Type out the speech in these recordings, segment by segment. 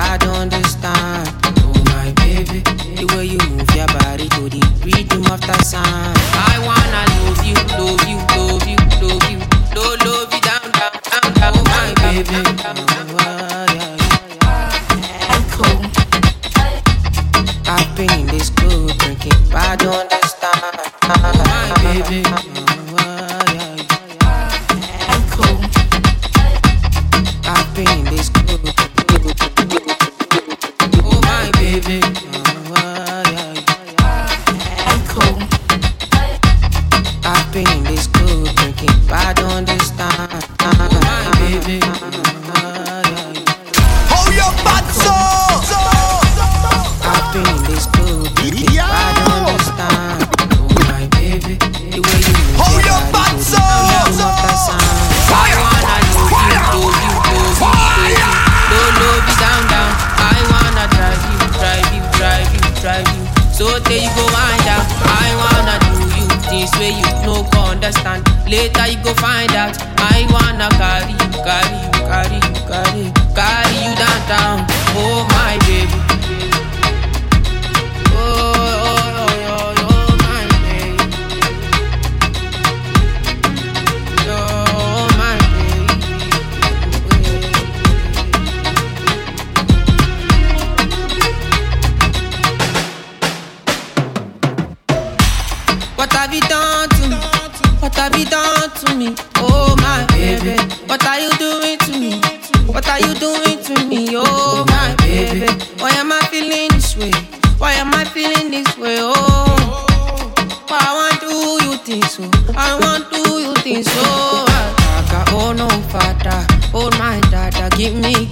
I don't understand. Find out. I wanna carry you, carry you, carry you, carry you, carry you down, down. Oh my baby.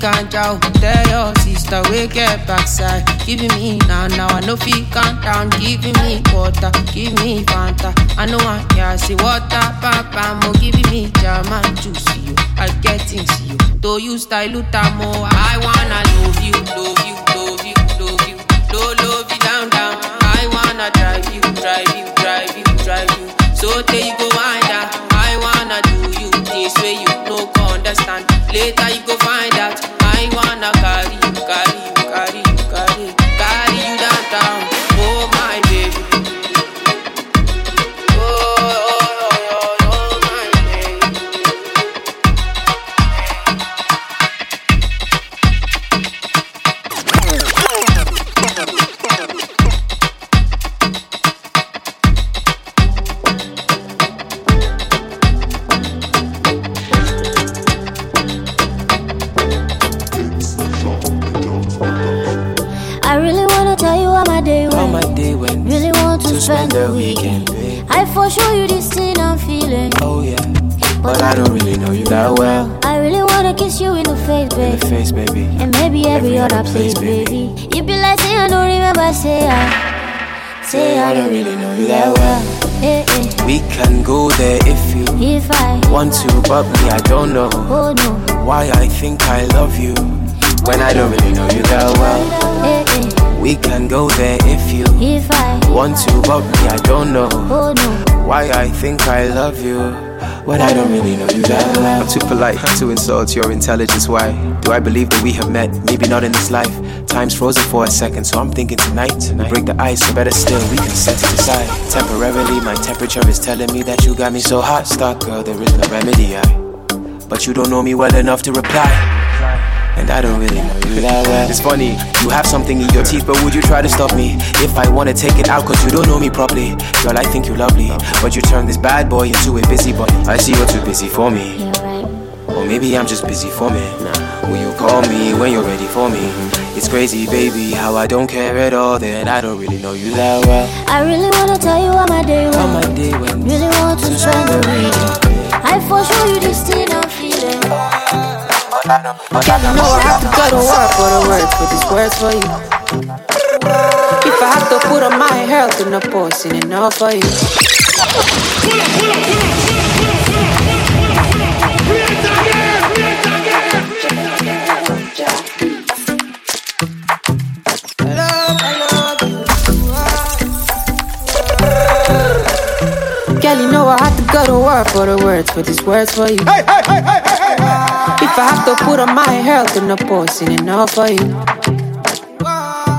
Ganja. Tell your sister we get backside, giving me now now. I know feel calm down, giving me water, give me Fanta. I know I yeah see water, papa mo giving me jam and juice you. I get things you, though you style utamo. I wanna love you, love you, love you, love you, love love you down down. I wanna drive you, drive you, drive you, drive you. So there you go wind up. I wanna do you things where you no go understand. Later you go I. Don't really know you that well. Eh, eh. We can go there if you If I want to, but me, I don't know oh no, why I think I love you when I don't really know you that well. eh. We can go there if you If I want to, but me, I don't know oh no, why I think I love you when I don't really know you that well. I'm too polite to insult your intelligence. Why do I believe that we have met? Maybe not in this life. Time's frozen for a second, so I'm thinking tonight. We break the ice, or better still, we can set it aside. Temporarily, my temperature is telling me that you got me so hot. Stuck, girl, there is no remedy. I, but you don't know me well enough to reply. And I don't really know you that well. It's funny, you have something in your teeth, but would you try to stop me? If I wanna take it out, cause you don't know me properly. Girl, I think you're lovely, but you turn this bad boy into a busybody. I see you're too busy for me, or maybe I'm just busy for me. Will you call me when you're ready for me? It's crazy, baby, how I don't care at all. That I don't really know you that well. I really wanna tell you how my day went. How my day went. Really want to spend the weekend. I for sure you this thing I'm feeling. You know I have to go to work for the words, for these words for you. If I have to put on my health in the post, and enough for you. Girl, you know I have to go to work for the words, for these words for you. If I have to put on my health in the post, and enough for you.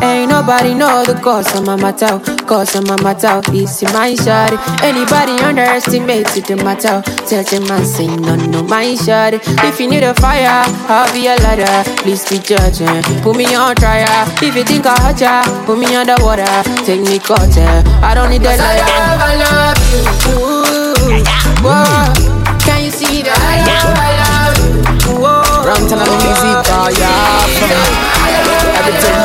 Ain't nobody know the cause of my matter, cause of my matter. It's my shawty. Anybody underestimated the matter? Tell them I say no, no, my shawty. If you need a fire, I'll be a ladder. Please be judging. Put me on trial. If you think I hurt ya, put me underwater. Take me closer. I don't need that liar. I love you. Ooh, whoa. Can you see that I love, I love you? Whoa. Wrong time on music, oh yeah. Everything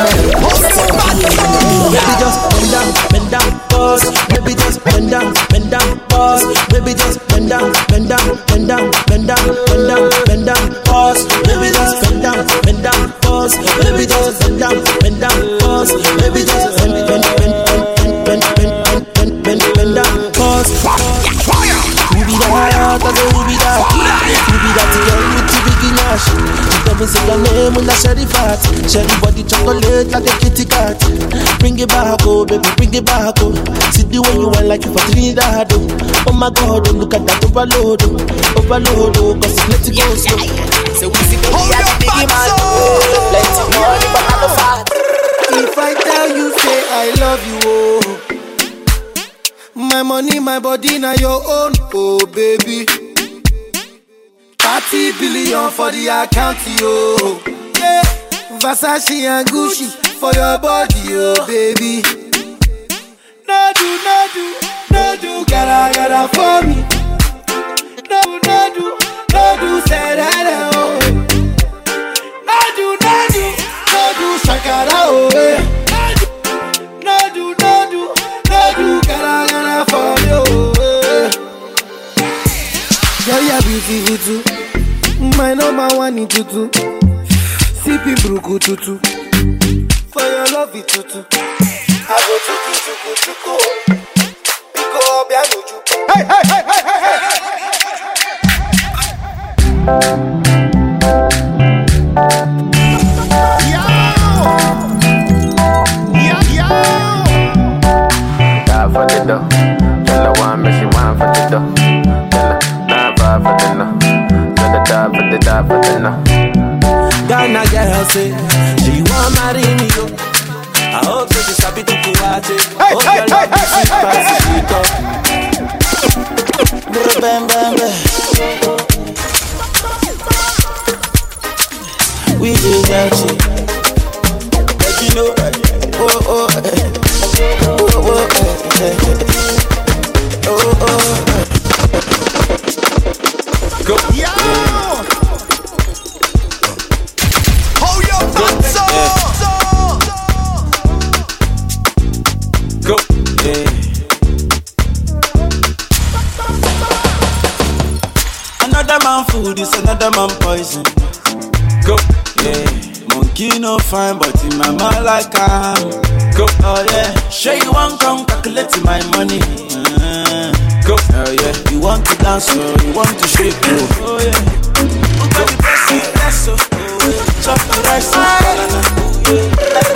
Baby just bend down, bend down, pause. Baby just bend down, bend down, pause. Baby just bend down, bend down, bend down, bend down, bend down, bend down, pause. Baby just bend down, bend down, pause. Baby just bend down, bend down, pause. Baby just bend, bend, bend, bend, bend, bend, bend, bend, bend, bend down, pause. Who be that? Who be that? Big me say your name I share the fat. The body chocolate like a kitty cat. Bring it back, oh baby, bring it back, oh. See the way you want like you for Trinidad, oh. Oh my God, oh look at that overload, oh. Overload, oh, cause it's let it go slow. So we see the way I big man. Plenty money, but not the fat. If I tell you, say I love you, oh. My money, my body, now your own, oh baby. 30 billion for the account, yo. Yeah, Versace and Gucci for your body, oh baby. No do, no do, no do, gotta, gotta for me. No do, no do, say that, oh. No do, no do, no shakara, oh. eh. No do, no do, gotta, gotta for me, oh. Girl, you're beautiful too. My number one in tutu. Sipping bruku tutu. For your love it tutu. I go tuku tuku tuku. Pico obianuju. Hey, hey, hey, hey, hey, hey. Die Ghana. Girl say she want marry me yeah. Rice, oh,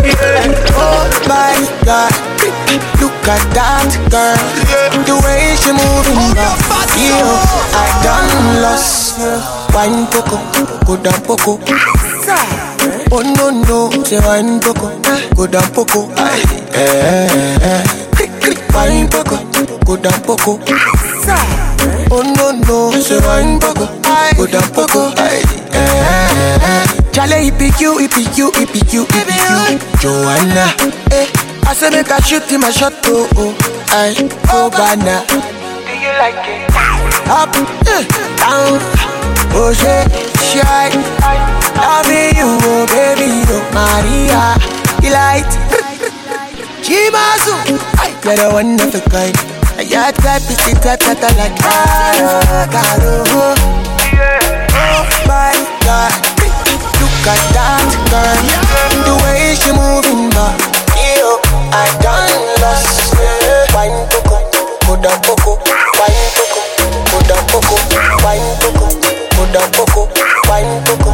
yeah. My god, look at that girl. The way she moving back. You, I done lost. Wine poco, go down poco. Oh no no, say wine poco, go down poco. Wine poco, go down poco. Oh no no, say wine poco, go down poco. Charlie, he pick you, he pick you, he pick you, he pick you. Oh. Joanna, eh? I say make a shoot in my shot, oh oh. Aye, oh banana. Do you like it? Up, eh, down, oh shit, shy. Loving you, oh baby, oh Maria, delight. Jimazu, you're the one of the kind. Your type is the type that I like. Ah, oh, caro, caro, oh, oh my God look at that girl. The way she moving back. Yo, I done lost. Wine poco, coda poco. Wine poco, coda poco. Wine poco, coda poco. Wine poco,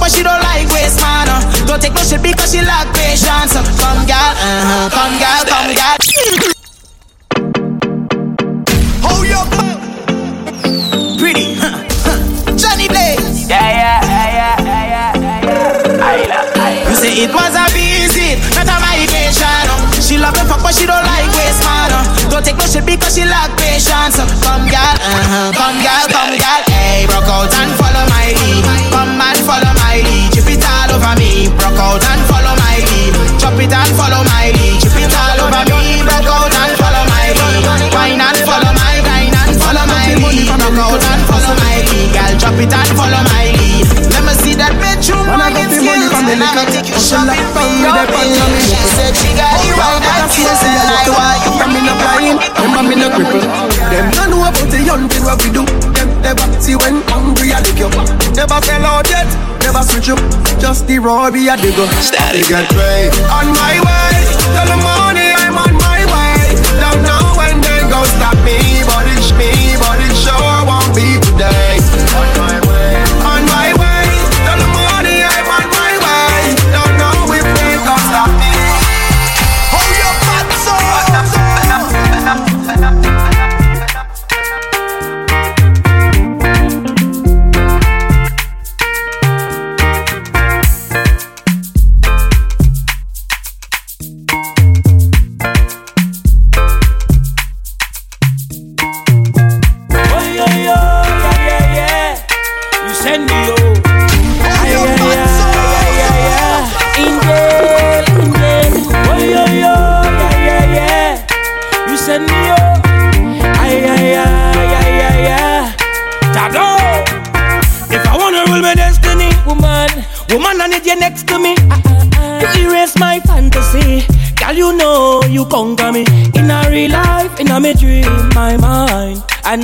but she don't like waste man. uh. Don't take no shit because she lack patience. uh. Come girl, uh-huh. come girl, come girl. Hold your Pretty. huh, huh. Johnny Blaze. yeah, yeah, yeah, yeah, yeah, yeah. Aila, aila. You say it was a busy, not a migration. uh. She love the fuck, but she don't like waste man. uh. Don't take no shit because she lack patience. uh. Come girl, uh-huh. come girl. It and follow my lead. Let me see that bedroom When I wine got the money skills. from the And I'ma take you hustle like shopping for your with on me. She said she got you wine and skills. And I want you. Remember me no blind, remember me no cripple. Them no know about the young thing what we do. Them never see when hungry I lick you. Never fell out yet, never switch up. Just the raw be a digger. Static get paid. On my way,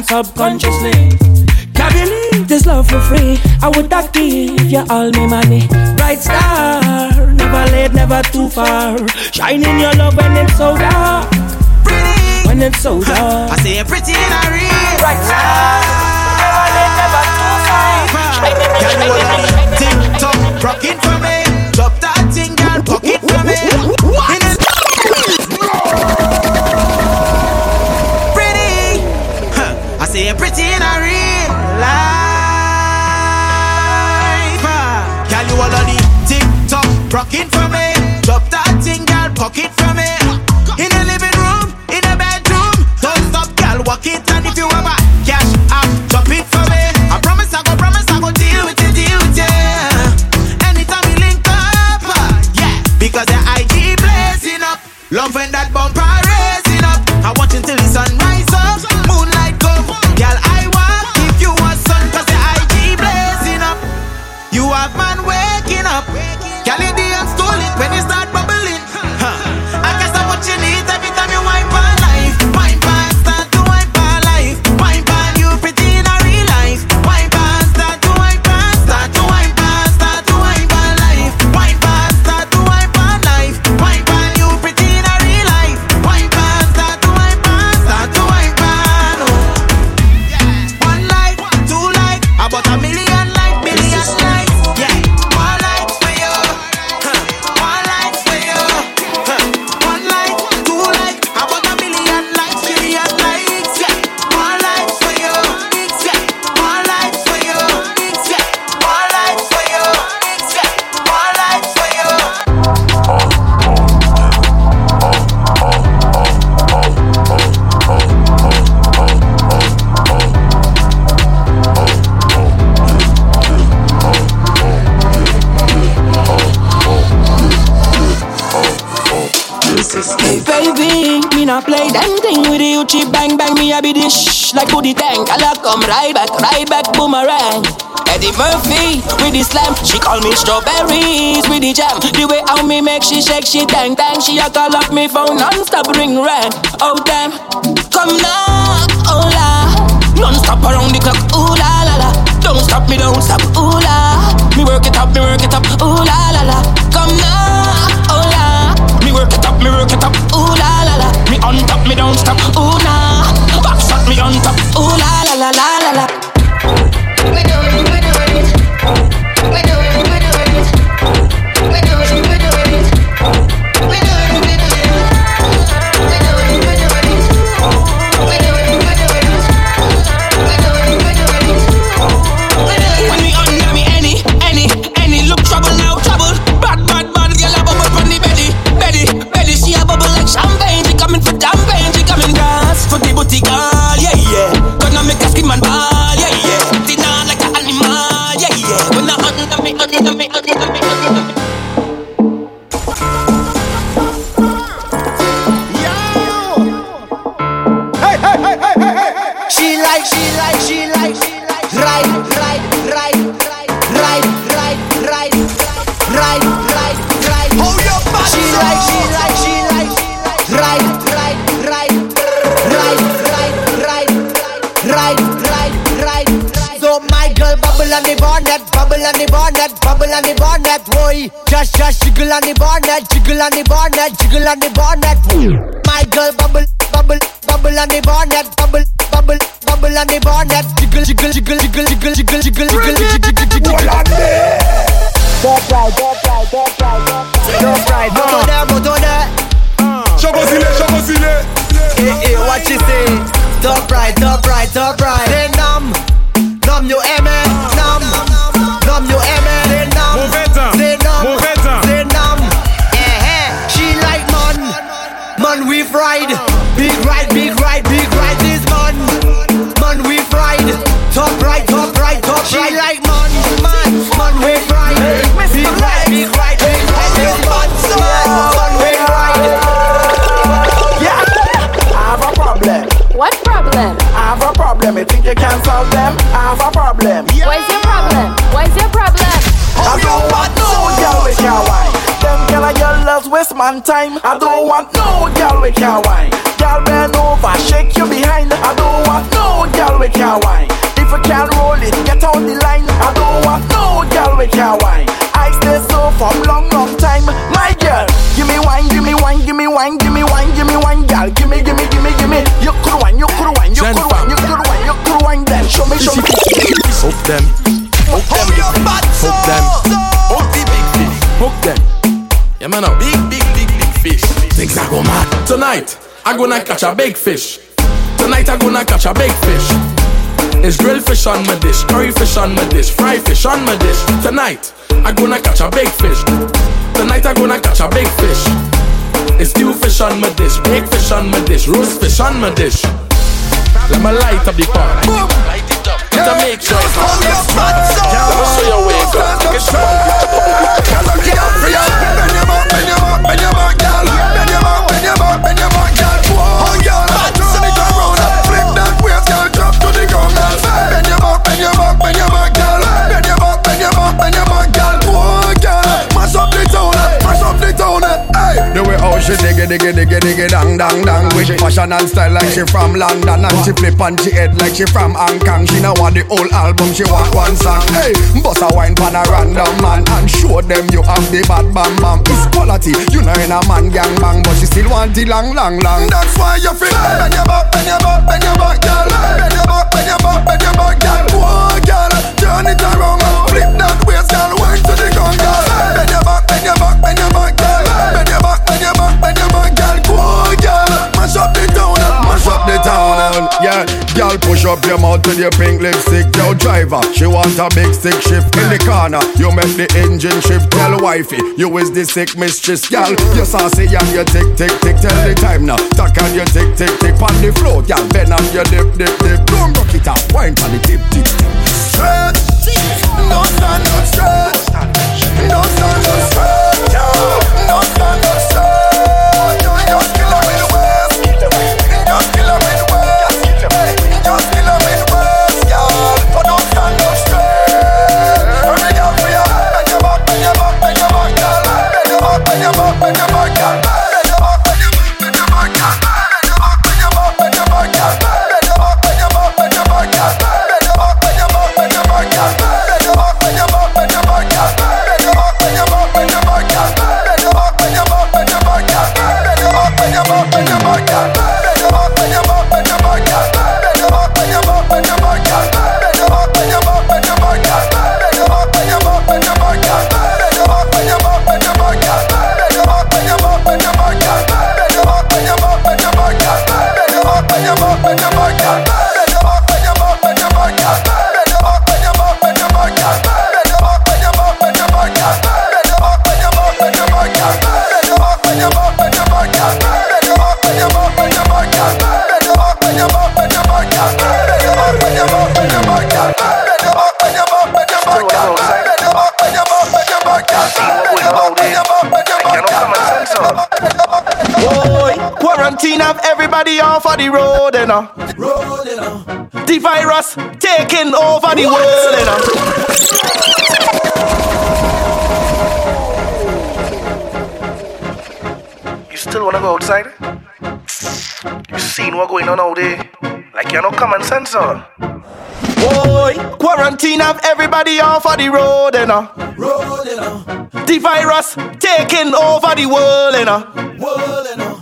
subconsciously. Can't believe this love for free. I would not give you all my money. Bright star, never late, never too far. Shining your love when it's so dark. When it's so dark. I say pretty in a real. Bright star, never late, never too far. Shining, Girl, you shining, wanna shining, be tick-tock, rock it for me. Drop that thing, girl, it for me. Say pretty in a real life. Girl, you wanna be tick-tock, rock for me. Drop that thing, girl, rock it for shake, she tang tang. She a call up me phone non-stop ring ring. Oh damn, come knock, oh la, non-stop around the clock. Ooh la la la, don't stop me, don't stop. Ooh la, me work it up, me work it up. Ooh la la la, right. So my girl bubble on the bonnet, bubble on the bonnet, bubble on the bonnet, boy. Just, just jiggle on the bonnet, jiggle on the bonnet, jiggle on the bonnet. My girl bubble, bubble, bubble on the bonnet, bubble, bubble, bubble on the bonnet, jiggle, jiggle, jiggle, jiggle, jiggle, jiggle, jiggle, jiggle, jiggle, jiggle, jiggle. That's right, that's right, that's right, that's right. Moto there, moto there. Chocosile, chocosile. Eh, eh, what you say? Top right, top right, top right. Say numb, numb you aimé, numb, numb you aimé. Say numb, Mauvais temps, say numb, say numb. Eh, eh. She like man, man we fried. Big ride, big ride, big ride. This man, man we fried. Top right, top right, top right. She like man, man, man we fried. Big ride, big ride, big ride. This man, man we fried. I have a problem. What problem? I have a problem. You think you can solve them? I problem. What's your problem? What's your problem? I don't want no girl with your wine. Them girl are your loves waste man time. I don't want no girl with your wine. Girl bend over, shake you behind. I don't want I'm gonna catch a big fish. Tonight, I'm gonna catch a big fish. It's grilled fish on my dish, curry fish on my dish, fried fish on my dish. Tonight, I'm gonna catch a big fish. Tonight, I'm gonna catch a big fish. It's stew fish on my dish, baked fish on my dish, roast fish on my dish. Let me light up the pot. Light it up. Let me make sure it's your. Let me show you where it goes. Take it slow. Bend your back, bend your back, bend your back, how she diggy diggy diggy diggy dang dang dang With fashion and style like she from London And she flip on she head like she from Hong Kong She now want the whole album, she want one song Hey, bust a wine pan a random man And show them you have the bad bam bam It's quality, you know in a man gang bang But she still want the long long long that's why you feel. Bend your back, bend your back, bend your back, girl. Bend your back, bend your back, bend your back, girl. Whoa, girl. Turn it around up your mouth with your pink lipstick Yo driver, she want a big stick shift In the corner, you make the engine shift Tell wifey, you is the sick mistress Girl, you saucy and you tick tick tick Tell the time now, tuck and you tick tick tick On the floor, girl, bend on your dip dip dip. Don't rock it up, wine on the tip tip Stretch, no stand up stretch, no stand up stretch, no stand up you know. Road, you know. The virus taking over the world, you know. You still wanna go outside? You seen what going on out there? Like you're no common sense, or? Boy, quarantine have everybody off of the road, you know. You know. The virus taking over the world, you know. World, you know.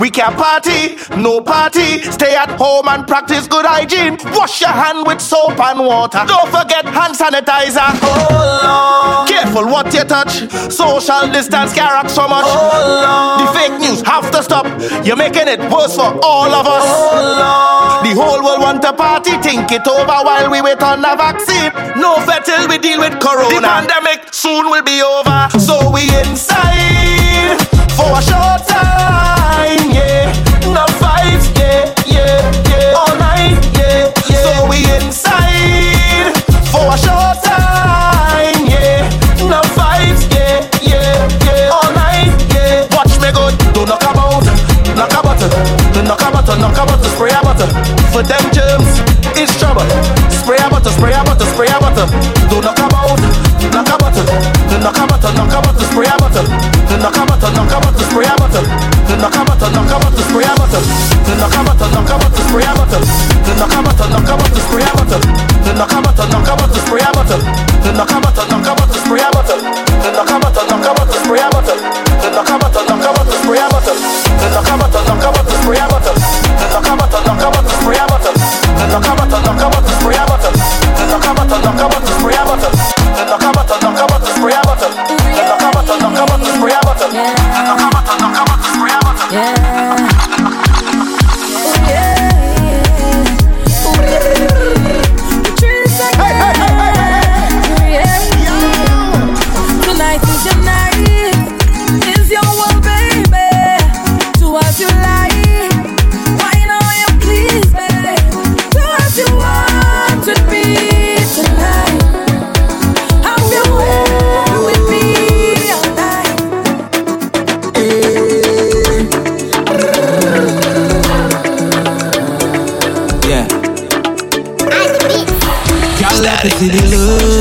We can't party, no party. Stay at home and practice good hygiene. Wash your hand with soap and water. Don't forget hand sanitizer. Oh Lord. Careful what you touch. Social distance can rock so much. Oh Lord. The fake news have to stop. You're making it worse for all of us. Oh Lord. The whole world want to party. Think it over while we wait on the vaccine. No fair till we deal with corona. The pandemic soon will be over. So we inside for a short time, yeah. No fights, yeah, yeah, yeah. All night, yeah, yeah. So we inside for a short time, yeah. No fights, yeah, yeah, yeah. All night, yeah. Watch me good, don't knock about, knock about, do knock about, knock about, spray about. For them germs, it's trouble. Spray about, spray about, spray about. Don't knock about, knock about, do knock about, knock about, spray about. Do knock about, Spray a bottle. The a bottle, knocker bottle, sprayer bottle. The a bottle, knocker bottle, sprayer bottle. The a bottle, knocker bottle, sprayer bottle. The a bottle, knocker bottle, sprayer bottle. The a bottle, knocker bottle, sprayer bottle. The a bottle, knocker bottle, sprayer bottle. The a bottle, knocker bottle, sprayer bottle. The a bottle, knocker bottle, sprayer bottle. The a bottle, knocker bottle, sprayer bottle. The a bottle, knock a bottle. Yeah.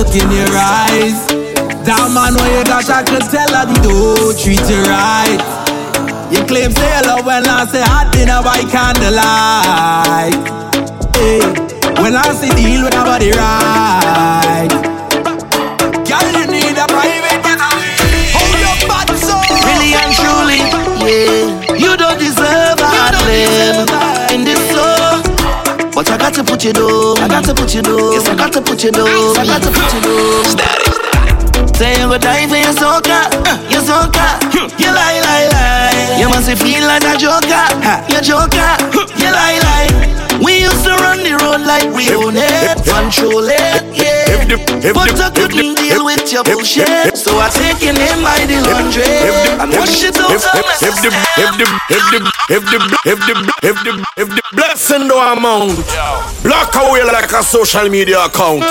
Look in your eyes. That man when you got, I could tell her the don't treat you right. You claim say you love when I say hot in a white candlelight. Hey, when I say deal with a body right. Got to put you down. I got to put you down. Yes, I got to put you down. I got to put you down. Say you go die for your soca, uh, your soca. You lie, lie, lie. You must feel like a joker, you joker. You lie, lie. We used to run the road like we own it, control it, yeah. But I couldn't deal with your bullshit, so I take your name by the hundred. and wash it out If, if, if the if the if the if the if the if the if the blessing do amount, block away like a social media account.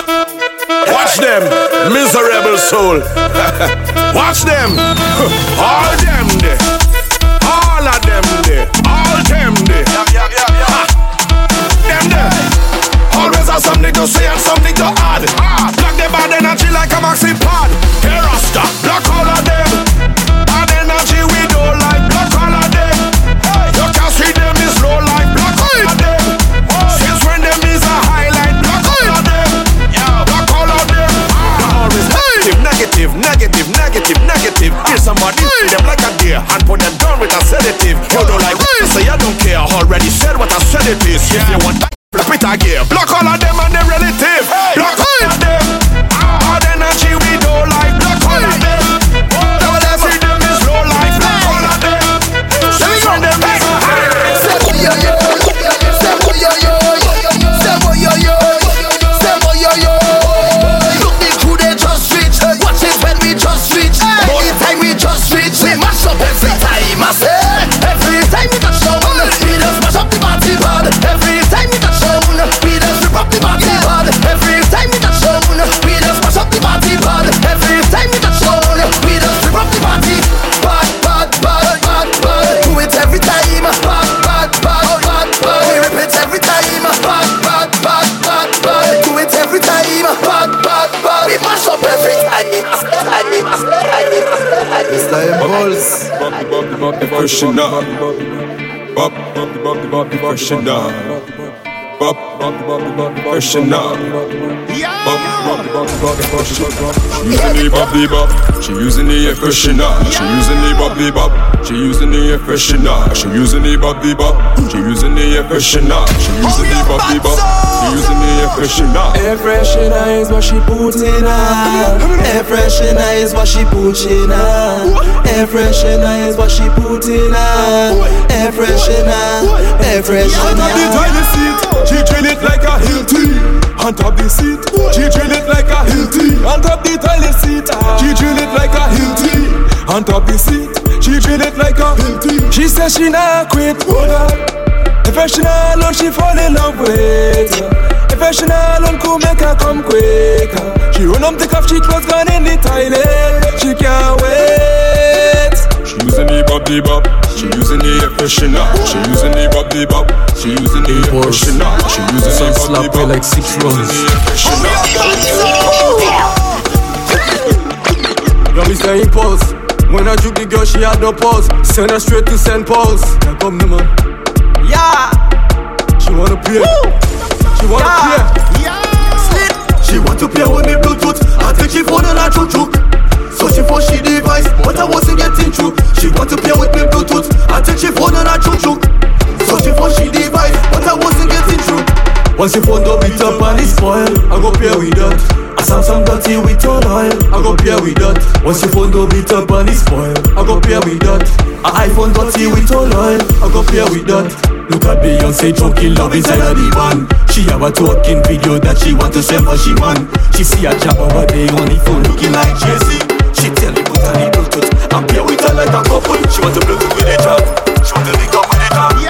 Watch them, miserable soul. Watch them, all them there, all of them there, all them there. Ha. Them there. Something to say and something to add. Ah, block the bad energy like a maxi bad, bad, bad. We mash up every everything. I need, I need, I need, I need. It's like balls. Bumpy, bumpy, bumpy, freshen up. Bumpy, bumpy, bumpy, bumpy, freshen up. Bumpy. She using the the bop. She using the air freshener. She using the the bop. She using the air freshener. She using the the bop. She using the air freshener. She using the the bop. She using the air freshener. Air freshener is what she put in her. Air freshener is what she put in her. Air freshener is what she put in her. Air freshener, air On freshener. She drill it like a Hilti. On top the seat, she drill it like a Hilti. On top the toilet seat, she drill it like a Hilti. On top the seat, she drill it like a Hilti. She says she not quit. If she not alone, she fall in love with. If she not alone, could make her come quicker. She run up, take off, she clothes gone in the toilet. She can't wait. She using the bop the bop. She using the air freshener. She using the bop the bop. She using the air freshener. She using the bop the bop. like six runs. Yo, Mr. Impulse. When I juke the girl, she had no pulse. Send her straight to St. Paul's. Now come, the man. Yeah. She wanna play. She wanna play. She want to play with me Bluetooth. I think she phone and I choo choo. For she device, but I wasn't getting through. She want to play with me Bluetooth. I think she phone and I choo choo. Searching for she device, but I wasn't getting through. Once your phone don't beat up and it's spoiled, I go play with that. A Samsung dirty with your oil, I go play with that. Once your phone don't beat up and it's spoiled, I go play with that. A iPhone dirty with your oil, I go play with that. Look at Beyonce choking love inside of the van. She have a talking video that she want to send for she man. She see a job over there on the phone looking like Jay-Z. She tell me put on the Bluetooth and play with her like a couple. She want to Bluetooth with the job. She want to link up with the job.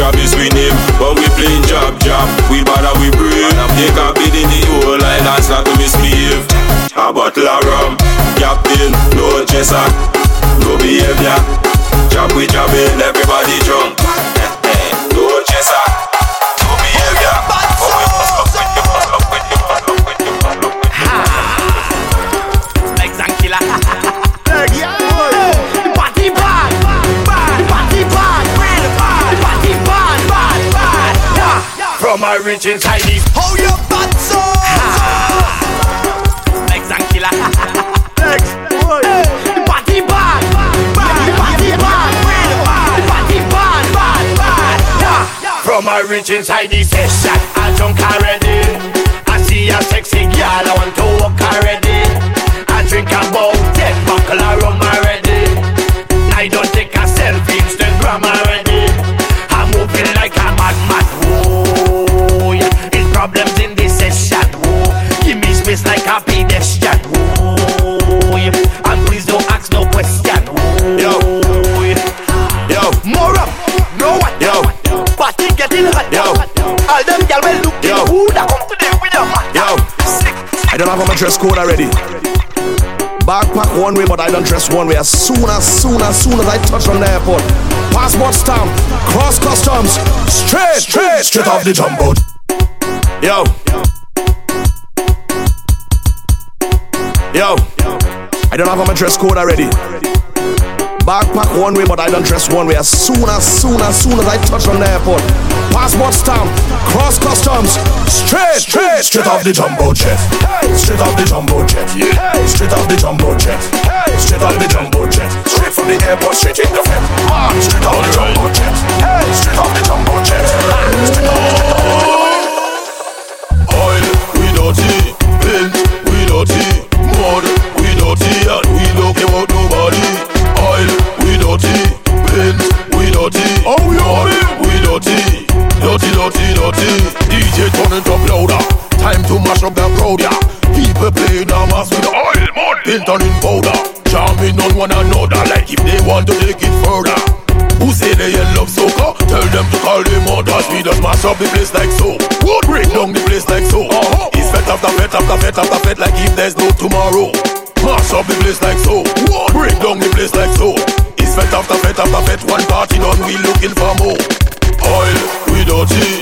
job is we name, but we playing jab jab. We bother we brave. Take a beat in the whole island, start to misbehave. A bottle of rum, captain, no chaser, no behavior. Job we jobbing, everybody drunk. From I reach inside this. How you bad so? Legs and killer. Legs. The party bad. The party bad. The party bad. Bad. Bad. From I reach inside this session, I drunk already. Have my dress code already. Backpack one way, but I don't dress one way. As soon as soon as soon as I touch on the airport, passport stamp, cross customs, straight, straight, straight off the jumbo. Yo, yo. I don't have my dress code already. Backpack one way, but I don't dress one way. As soon as soon as soon as I touch on the airport, passport stamp, cross customs, straight, straight, straight off the jumbo jet. Straight off the jumbo jet. Straight off the jumbo jet. Straight off the jumbo jet. Straight from the airport, straight in the fed. Ah, straight off the jumbo jet. Straight off the jumbo jet. Ah. Straight off. Oil, dirty. DJ turn it up louder. Time to mash up the crowd, yeah. People play the mass with oil, mud, paint and in powder. Jamming on one another like if they want to take it further. Who say they in love soca? Tell them to call them mothers. We just mash up the place like so. Would break down the place like so. Uh-huh. It's fete after fete after fete after fete like if there's no tomorrow. Mash up the place like so. Would break down the place like so. It's fete after fete after fete. One party done, we looking for more. Oil, we dirty.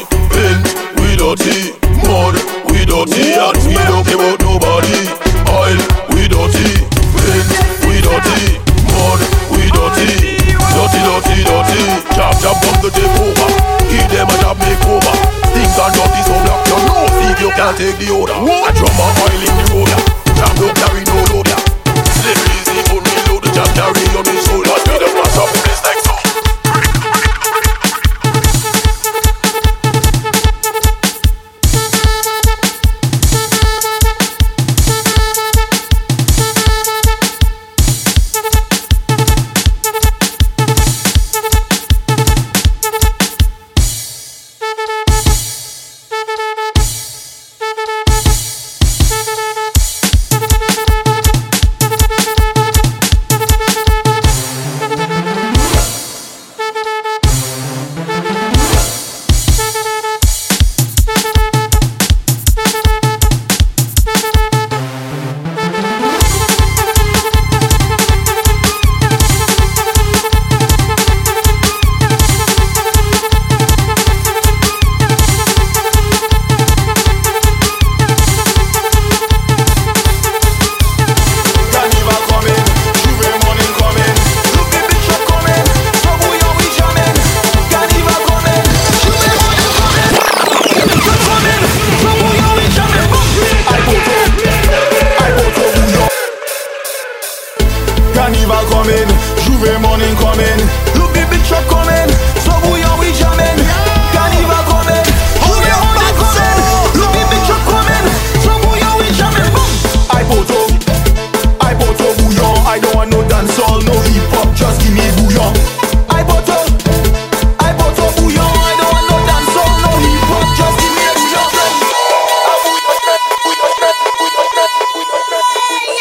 Take the order.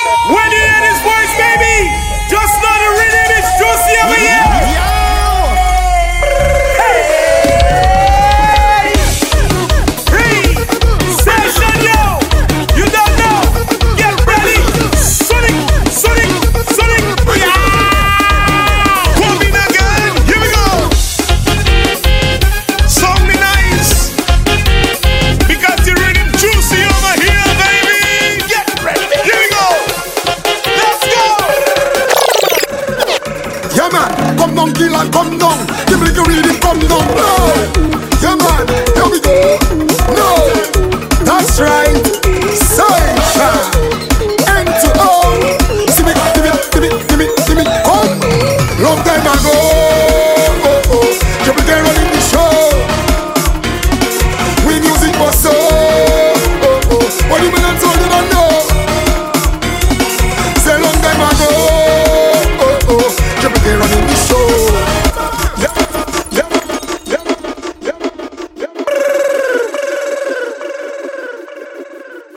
When